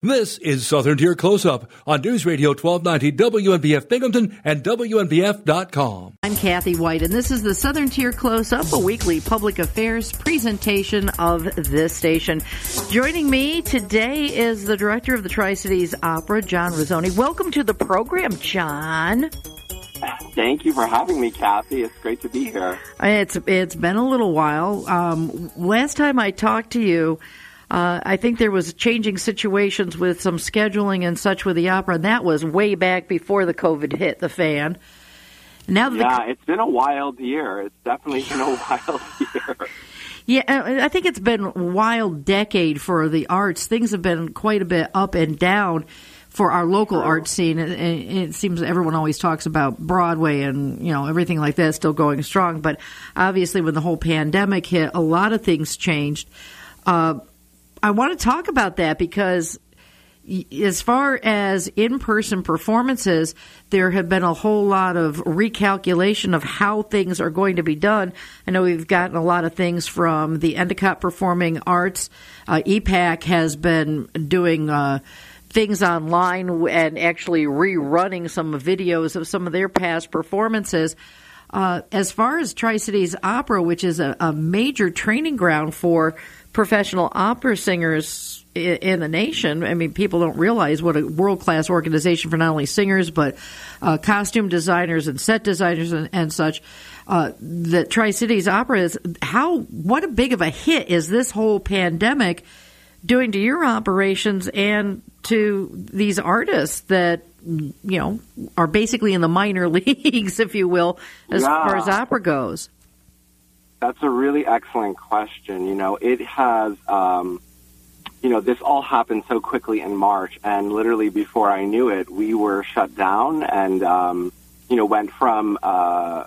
This is Southern Tier Close Up on News Radio 1290 WNBF Binghamton and WNBF.com. I'm Kathy Whyte, and this is the Southern Tier Close Up, a weekly public affairs presentation of this station. Joining me today is the director of the Tri Cities Opera, John Rizzoni. Welcome to the program, John. Thank you for having me, Kathy. It's great to be here. It's it's been a little while. Um, last time I talked to you. Uh, I think there was changing situations with some scheduling and such with the opera, and that was way back before the COVID hit the fan. Now, yeah, the, it's been a wild year. It's definitely been a wild year. Yeah, uh, I think it's been a wild decade for the arts. Things have been quite a bit up and down for our local art scene. It seems everyone always talks about Broadway and you know everything like that still going strong. But obviously, when the whole pandemic hit, a lot of things changed. Uh, I want to talk about that because as far as in-person performances, there have been a whole lot of recalculation of how things are going to be done. I know we've gotten a lot of things from the Endicott Performing Arts. Uh, EPAC has been doing uh, things online and actually rerunning some videos of some of their past performances. Uh, as far as Tri Cities Opera, which is a, a major training ground for professional opera singers in the nation. I mean, people don't realize what a world class organization for not only singers but uh, costume designers and set designers and, and such. Uh, that Tri Cities Opera is how what a big of a hit is this whole pandemic doing to your operations and to these artists that you know are basically in the minor leagues, if you will, as yeah. far as opera goes. That's a really excellent question. You know, it has, um, you know, this all happened so quickly in March, and literally before I knew it, we were shut down and, um, you know, went from uh,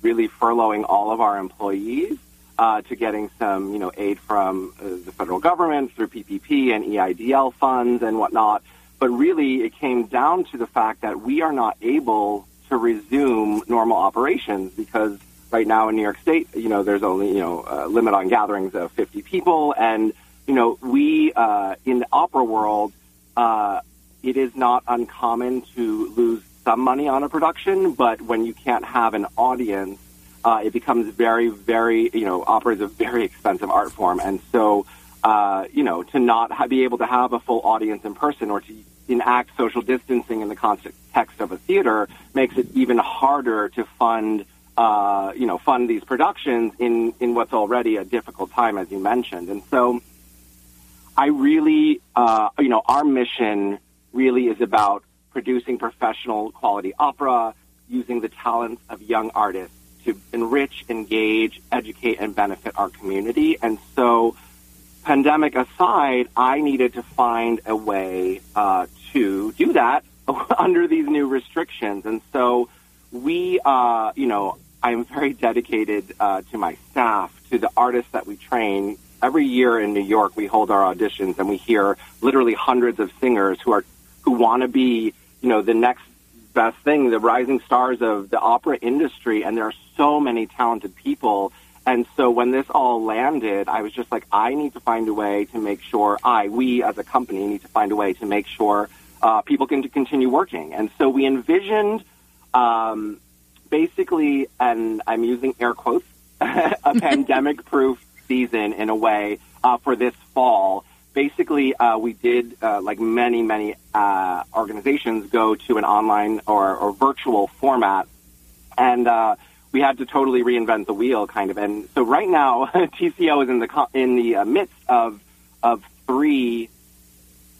really furloughing all of our employees uh, to getting some, you know, aid from uh, the federal government through PPP and EIDL funds and whatnot. But really, it came down to the fact that we are not able to resume normal operations because right now in New York State, you know, there's only, you know, a limit on gatherings of 50 people. And, you know, we, uh, in the opera world, uh, it is not uncommon to lose some money on a production, but when you can't have an audience, uh, it becomes very, very, you know, opera is a very expensive art form. And so, uh, you know, to not ha- be able to have a full audience in person or to enact social distancing in the context of a theater makes it even harder to fund uh, you know, fund these productions in, in what's already a difficult time, as you mentioned. And so I really, uh, you know, our mission really is about producing professional quality opera using the talents of young artists to enrich, engage, educate, and benefit our community. And so, pandemic aside, I needed to find a way uh, to do that under these new restrictions. And so, we, uh, you know, I'm very dedicated uh, to my staff, to the artists that we train. Every year in New York, we hold our auditions, and we hear literally hundreds of singers who are who want to be, you know, the next best thing, the rising stars of the opera industry. And there are so many talented people. And so when this all landed, I was just like, I need to find a way to make sure I, we as a company, need to find a way to make sure uh, people can continue working. And so we envisioned. Um, basically, and I'm using air quotes, a pandemic proof season in a way uh, for this fall. Basically, uh, we did, uh, like many, many uh, organizations, go to an online or, or virtual format. And uh, we had to totally reinvent the wheel, kind of. And so right now, TCO is in the in the uh, midst of of three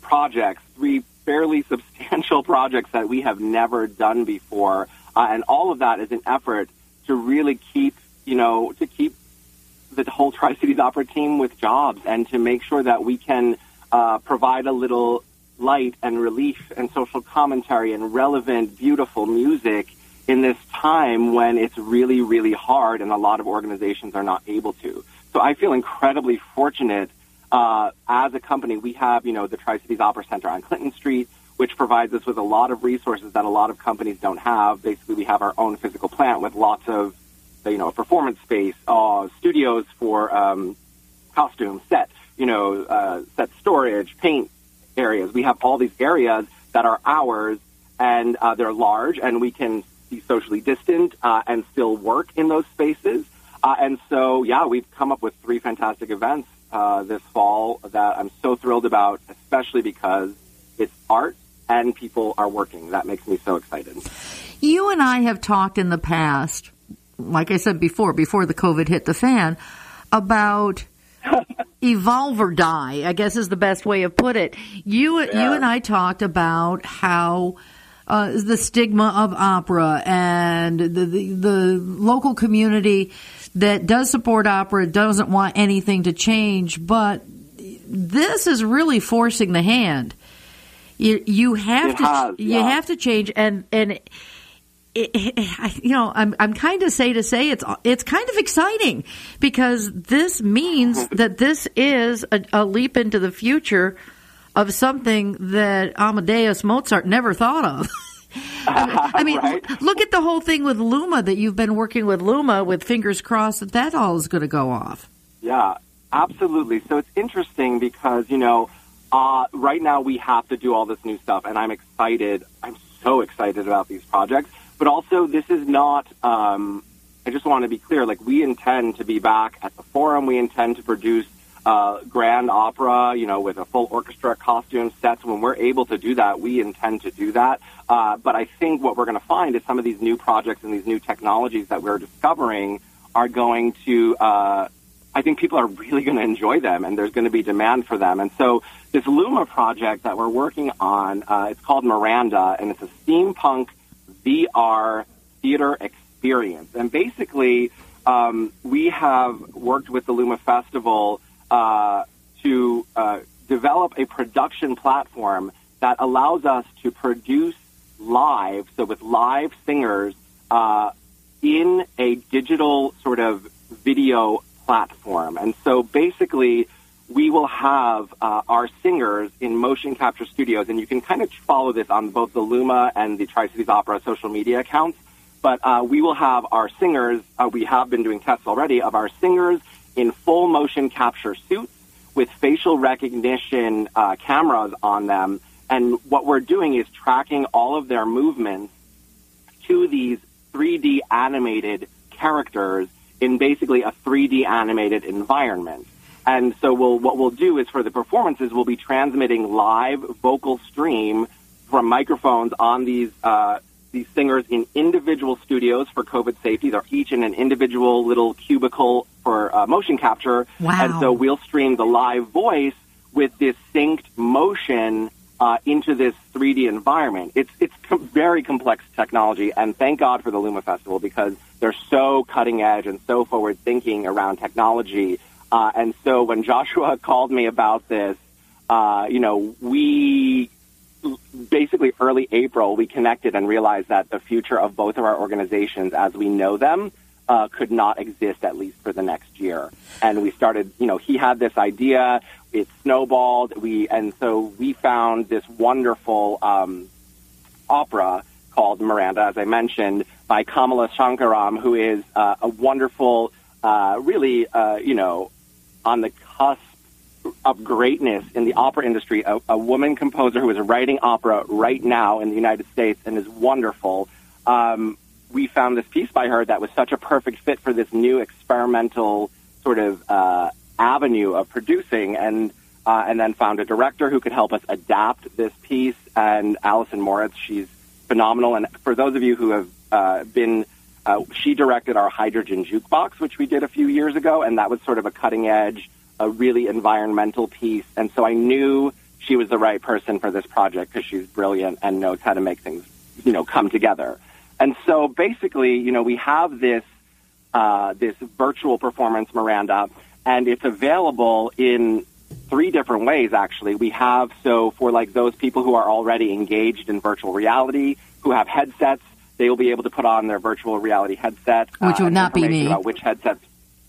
projects, three fairly substantial projects that we have never done before. Uh, and all of that is an effort to really keep, you know, to keep the whole Tri Cities Opera team with jobs and to make sure that we can uh, provide a little light and relief and social commentary and relevant, beautiful music in this time when it's really, really hard and a lot of organizations are not able to. So I feel incredibly fortunate uh, as a company. We have, you know, the Tri Cities Opera Center on Clinton Street which provides us with a lot of resources that a lot of companies don't have. Basically, we have our own physical plant with lots of, you know, performance space, uh, studios for um, costume, set, you know, uh, set storage, paint, areas. We have all these areas that are ours, and uh, they're large, and we can be socially distant uh, and still work in those spaces. Uh, and so, yeah, we've come up with three fantastic events uh, this fall that I'm so thrilled about, especially because it's art and people are working. That makes me so excited. You and I have talked in the past, like I said before, before the COVID hit the fan, about evolve or die. I guess is the best way of put it. You yeah. you and I talked about how. Uh, the stigma of opera and the, the, the local community that does support opera doesn't want anything to change, but this is really forcing the hand. You you have it to has, you yeah. have to change and and. It, it, you know, I'm I'm kind of say to say it's it's kind of exciting because this means that this is a, a leap into the future of something that Amadeus Mozart never thought of. I mean, right? look at the whole thing with Luma that you've been working with Luma with fingers crossed that that all is going to go off. Yeah, absolutely. So it's interesting because, you know, uh, right now we have to do all this new stuff, and I'm excited. I'm so excited about these projects. But also, this is not, um, I just want to be clear, like, we intend to be back at the forum. We intend to produce uh, grand opera, you know, with a full orchestra, costume sets. When we're able to do that, we intend to do that. Uh, but I think what we're going to find is some of these new projects and these new technologies that we're discovering are going to, uh, I think people are really going to enjoy them and there's going to be demand for them. And so this Luma project that we're working on, uh, it's called Miranda and it's a steampunk VR theater experience. And basically, um, we have worked with the Luma Festival uh, to uh, develop a production platform that allows us to produce live, so with live singers, uh, in a digital sort of video platform. And so basically, we will have uh, our singers in motion capture studios, and you can kind of follow this on both the Luma and the Tri Cities Opera social media accounts. But uh, we will have our singers, uh, we have been doing tests already of our singers in full motion capture suits with facial recognition uh, cameras on them. And what we're doing is tracking all of their movements to these 3D animated characters in basically a 3D animated environment. And so we'll, what we'll do is for the performances, we'll be transmitting live vocal stream from microphones on these uh, these singers in individual studios for COVID safety. They're each in an individual little cubicle for uh, motion capture. Wow. And so we'll stream the live voice with this synced motion uh, into this 3D environment. It's it's com- very complex technology, and thank God for the Luma Festival because they're so cutting edge and so forward thinking around technology. Uh, and so when Joshua called me about this, uh, you know, we basically early April we connected and realized that the future of both of our organizations, as we know them, uh, could not exist at least for the next year. And we started, you know, he had this idea, it snowballed. We and so we found this wonderful um, opera called Miranda, as I mentioned, by Kamala Sankaram, who is uh, a wonderful, uh, really, uh, you know, on the cusp of greatness in the opera industry, a, a, woman composer who is writing opera right now in the United States and is wonderful. Um, we found this piece by her that was such a perfect fit for this new experimental sort of uh, avenue of producing, and uh, and then found a director who could help us adapt this piece. And Alison Moritz, she's phenomenal. And for those of you who have uh, been uh, she directed our hydrogen jukebox, which we did a few years ago, and that was sort of a cutting edge, a really environmental piece. And so I knew she was the right person for this project because she's brilliant and knows how to make things, you know, come together. And so basically, you know, we have this uh, this virtual performance, Miranda, and it's available in three different ways. Actually, we have so for like those people who are already engaged in virtual reality, who have headsets they will be able to put on their virtual reality headset. Which uh, would not be me. About which headsets.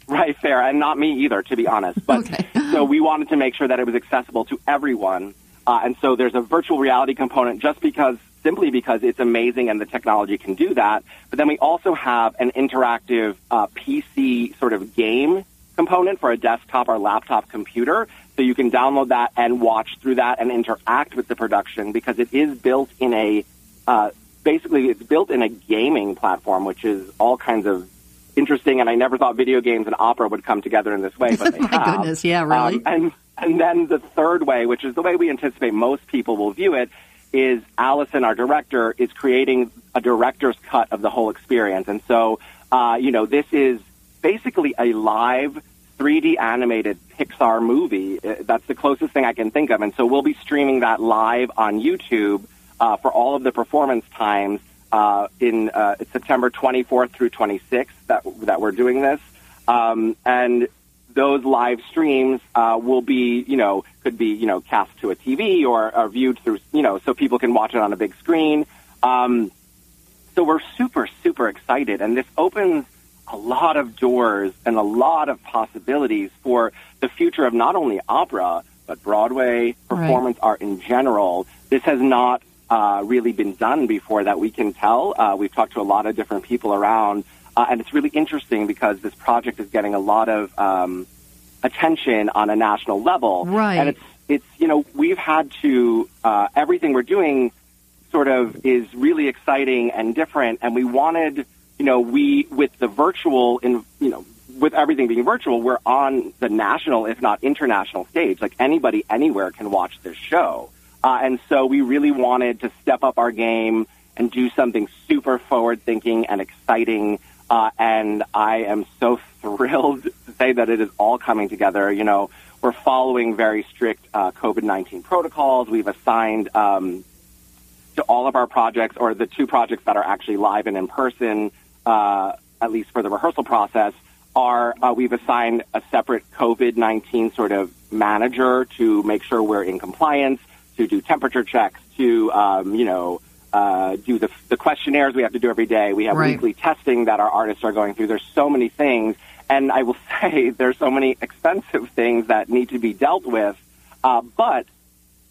Right, fair, and not me either, to be honest. But okay. so we wanted to make sure that it was accessible to everyone, uh, and so there's a virtual reality component just because, simply because it's amazing and the technology can do that. But then we also have an interactive uh, PC sort of game component for a desktop or laptop computer. So you can download that and watch through that and interact with the production because it is built in a, uh, basically it's built in a gaming platform, which is all kinds of interesting. And I never thought video games and opera would come together in this way, but they My have. goodness, yeah, really. Um, and, and then the third way, which is the way we anticipate most people will view it, is Alison, our director, is creating a director's cut of the whole experience. And so, uh, you know, this is basically a live 3D animated Pixar movie. Uh, That's the closest thing I can think of. And so we'll be streaming that live on YouTube uh, for all of the performance times uh, in uh, September 24th through 26th that, that we're doing this. Um, and those live streams uh, will be, you know, could be, you know, cast to a TV or, or viewed through, you know, so people can watch it on a big screen. Um, so we're super, super excited, and this opens a lot of doors and a lot of possibilities for the future of not only opera but Broadway performance art in general. This has not uh, really been done before that we can tell. Uh, we've talked to a lot of different people around, uh, and it's really interesting because this project is getting a lot of um, attention on a national level. Right. And it's it's you know we've had to uh, everything we're doing sort of is really exciting and different, and we wanted you know we with the virtual in you know with everything being virtual, we're on the national, if not international stage. Like anybody anywhere can watch this show. Uh, and so we really wanted to step up our game and do something super forward thinking and exciting. Uh, and I am so thrilled to say that it is all coming together. You know, we're following very strict uh, COVID 19 protocols. We've assigned um, to all of our projects, or the two projects that are actually live and in person, uh, at least for the rehearsal process, are uh, we've assigned a separate COVID 19 sort of manager to make sure we're in compliance, to do temperature checks, to, um, you know, uh, do the, the questionnaires we have to do every day. We have Right. weekly testing that our artists are going through. There's so many things. And I will say there's so many expensive things that need to be dealt with. Uh, but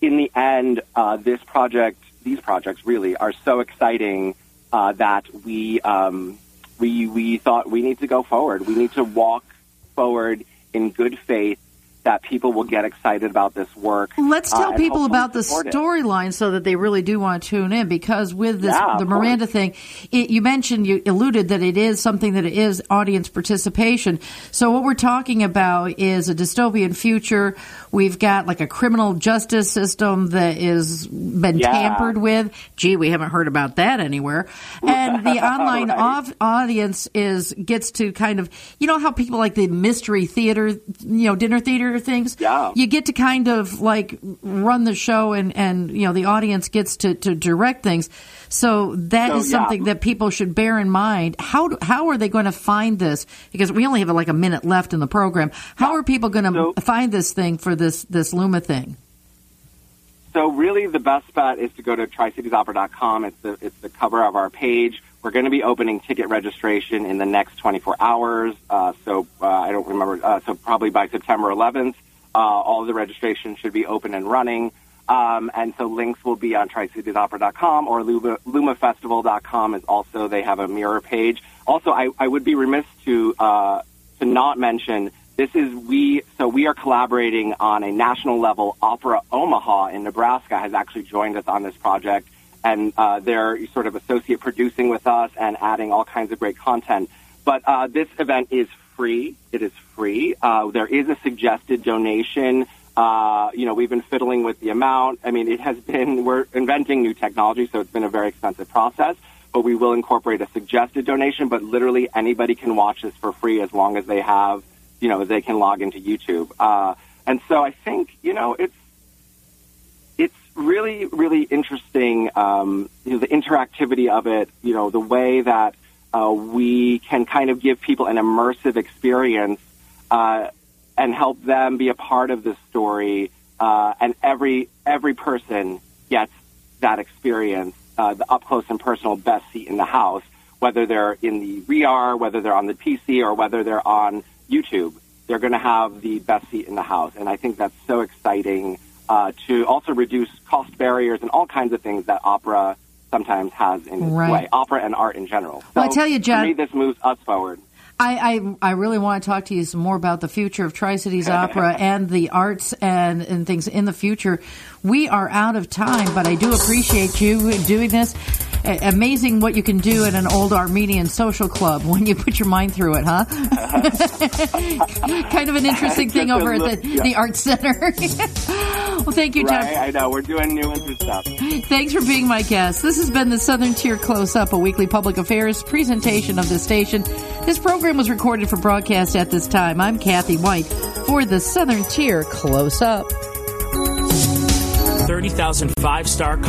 in the end, uh, this project, these projects really are so exciting uh, that we, um, we, we thought we need to go forward. We need to walk forward in good faith that people will get excited about this work. Let's uh, tell and people about the storyline so that they really do want to tune in because with this Yeah, the Miranda thing, it, you mentioned you alluded that it is something that is audience participation. So what we're talking about is a dystopian future. We've got like a criminal justice system that is been Yeah. tampered with. Gee, we haven't heard about that anywhere. And the online Right. off- audience is gets to kind of you know how people like the mystery theater, you know, dinner theater things. Yeah. You get to kind of like run the show and and you know the audience gets to to direct things. So that is So, yeah. something that people should bear in mind. How do- how are they going to find this? Because we only have like a minute left in the program. How are people going to So- find this thing for this this Luma thing? So really, the best bet is to go to tricitiesopera.com. It's the it's the cover of our page. We're going to be opening ticket registration in the next 24 hours. Uh, so uh, I don't remember. Uh, so probably by September 11th, uh, all the registration should be open and running. Um, and so links will be on tricitiesopera.com or Luma, lumafestival.com is also they have a mirror page. Also, I, I would be remiss to uh, to not mention this is we so we are collaborating on a national level. Opera Omaha in Nebraska has actually joined us on this project, and uh, they're sort of associate producing with us and adding all kinds of great content. But uh, this event is free. It is free. Uh, there is a suggested donation. Uh, you know, we've been fiddling with the amount. I mean, it has been, we're inventing new technology, so it's been a very expensive process, but we will incorporate a suggested donation, but literally anybody can watch this for free as long as they have, you know, they can log into YouTube. Uh, and so I think, you know, it's, it's really, really interesting, um, you know, the interactivity of it, you know, the way that uh, we can kind of give people an immersive experience uh, and help them be a part of the story. Uh, and every every person gets that experience, uh, the up close and personal best seat in the house, whether they're in the VR, whether they're on the PC, or whether they're on YouTube. They're going to have the best seat in the house, and I think that's so exciting uh, to also reduce cost barriers and all kinds of things that opera sometimes has in its Right. way, opera and art in general. So Well, I tell you, John- me, this moves us forward. I, I, I really want to talk to you some more about the future of Tri Cities Opera and the arts and, and things in the future. We are out of time, but I do appreciate you doing this. Amazing what you can do at an old Armenian social club when you put your mind through it, huh? kind of an interesting thing over at the, yeah. the Arts Center. Well, thank you, Jeff. Right, I know. We're doing new and stuff. Thanks for being my guest. This has been the Southern Tier Close Up, a weekly public affairs presentation of the station. This program was recorded for broadcast at this time. I'm Kathy Whyte for the Southern Tier Close Up. 30,000 five star customers